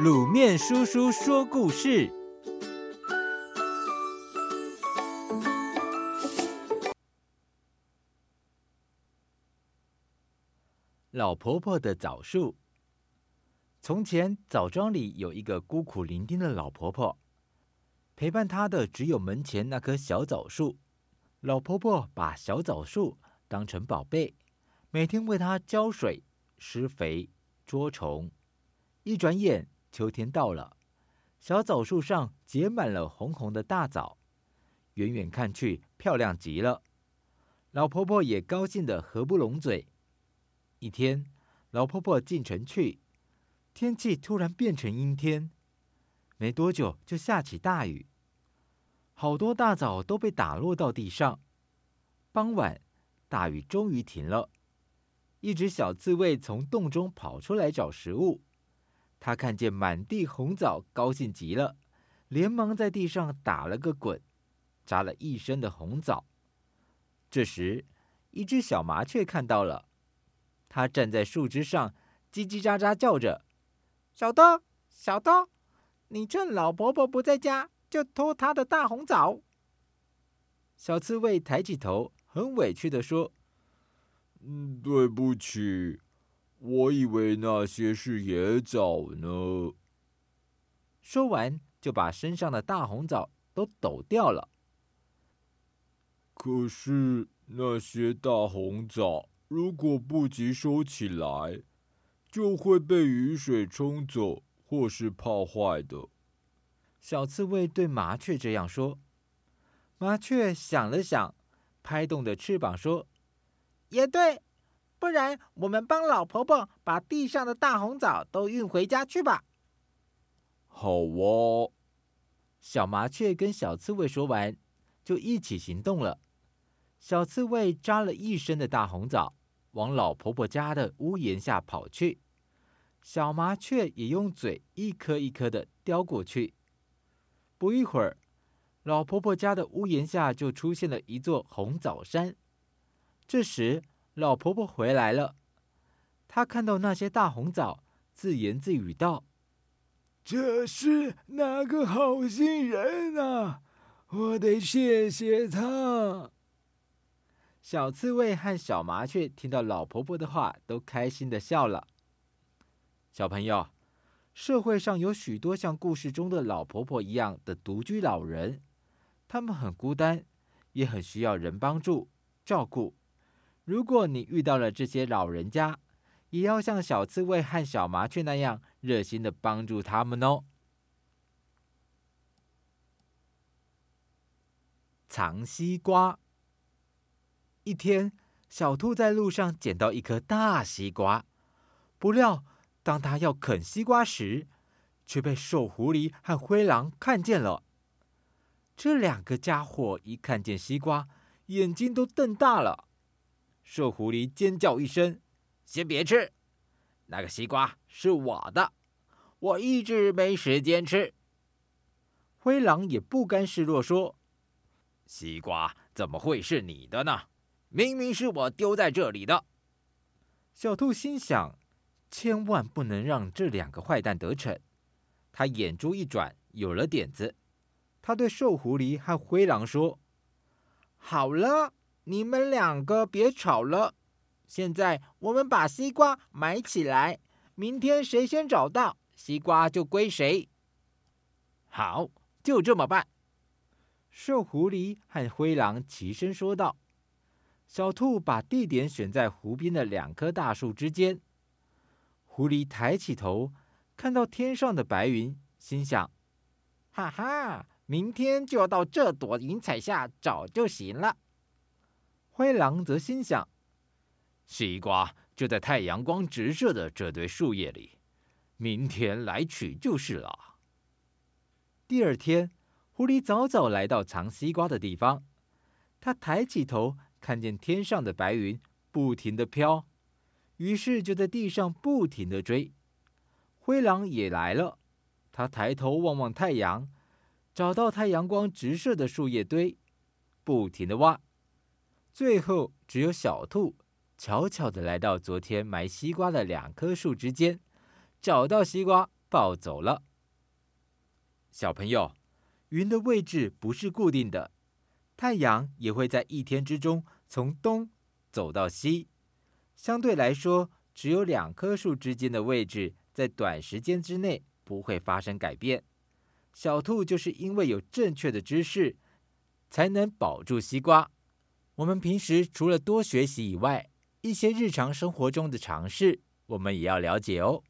卤面叔叔说故事：老婆婆的枣树。从前，枣庄里有一个孤苦伶仃的老婆婆，陪伴她的只有门前那棵小枣树。老婆婆把小枣树当成宝贝，每天为它浇水、施肥、捉虫。一转眼，秋天到了，小枣树上结满了红红的大枣，远远看去漂亮极了。老婆婆也高兴得合不拢嘴。一天，老婆婆进城去，天气突然变成阴天，没多久就下起大雨，好多大枣都被打落到地上。傍晚，大雨终于停了，一只小刺猬从洞中跑出来找食物。他看见满地红枣，高兴极了，连忙在地上打了个滚，扎了一身的红枣。这时，一只小麻雀看到了，它站在树枝上，叽叽喳喳叫着：“小偷，小偷，你趁老婆婆不在家，就偷她的大红枣。”小刺猬抬起头，很委屈地说：“嗯，对不起。”我以为那些是野枣呢。说完，就把身上的大红枣都抖掉了。可是那些大红枣如果不及收起来，就会被雨水冲走或是泡坏的。小刺猬对麻雀这样说。麻雀想了想，拍动着翅膀说：“也对。”不然，我们帮老婆婆把地上的大红枣都运回家去吧。好哦，小麻雀跟小刺猬说完，就一起行动了。小刺猬扎了一身的大红枣，往老婆婆家的屋檐下跑去。小麻雀也用嘴一颗一颗的叼过去。不一会儿，老婆婆家的屋檐下就出现了一座红枣山。这时，老婆婆回来了，她看到那些大红枣，自言自语道：“这是哪个好心人啊？我得谢谢他。”小刺猬和小麻雀听到老婆婆的话，都开心的笑了。小朋友，社会上有许多像故事中的老婆婆一样的独居老人，他们很孤单，也很需要人帮助、照顾。如果你遇到了这些老人家，也要像小刺猬和小麻雀那样热心的帮助他们哦。藏西瓜。一天，小兔在路上捡到一颗大西瓜，不料当它要啃西瓜时，却被瘦狐狸和灰狼看见了。这两个家伙一看见西瓜，眼睛都瞪大了。瘦狐狸尖叫一声：“先别吃，那个西瓜是我的，我一直没时间吃。”灰狼也不甘示弱，说：“西瓜怎么会是你的呢？明明是我丢在这里的。”小兔心想：千万不能让这两个坏蛋得逞。他眼珠一转，有了点子。他对瘦狐狸和灰狼说：“好了。”你们两个别吵了，现在我们把西瓜埋起来，明天谁先找到西瓜就归谁。好，就这么办。瘦狐狸和灰狼齐声说道。小兔把地点选在湖边的两棵大树之间。狐狸抬起头，看到天上的白云，心想：哈哈，明天就要到这朵云彩下找就行了。灰狼则心想：“西瓜就在太阳光直射的这堆树叶里，明天来取就是了。”第二天，狐狸早早来到藏西瓜的地方。他抬起头，看见天上的白云不停的飘，于是就在地上不停的追。灰狼也来了，他抬头望望太阳，找到太阳光直射的树叶堆，不停的挖。最后，只有小兔悄悄地来到昨天埋西瓜的两棵树之间，找到西瓜，抱走了。小朋友，云的位置不是固定的，太阳也会在一天之中从东走到西。相对来说，只有两棵树之间的位置在短时间之内不会发生改变。小兔就是因为有正确的知识，才能保住西瓜。我们平时除了多学习以外，一些日常生活中的常识，我们也要了解哦。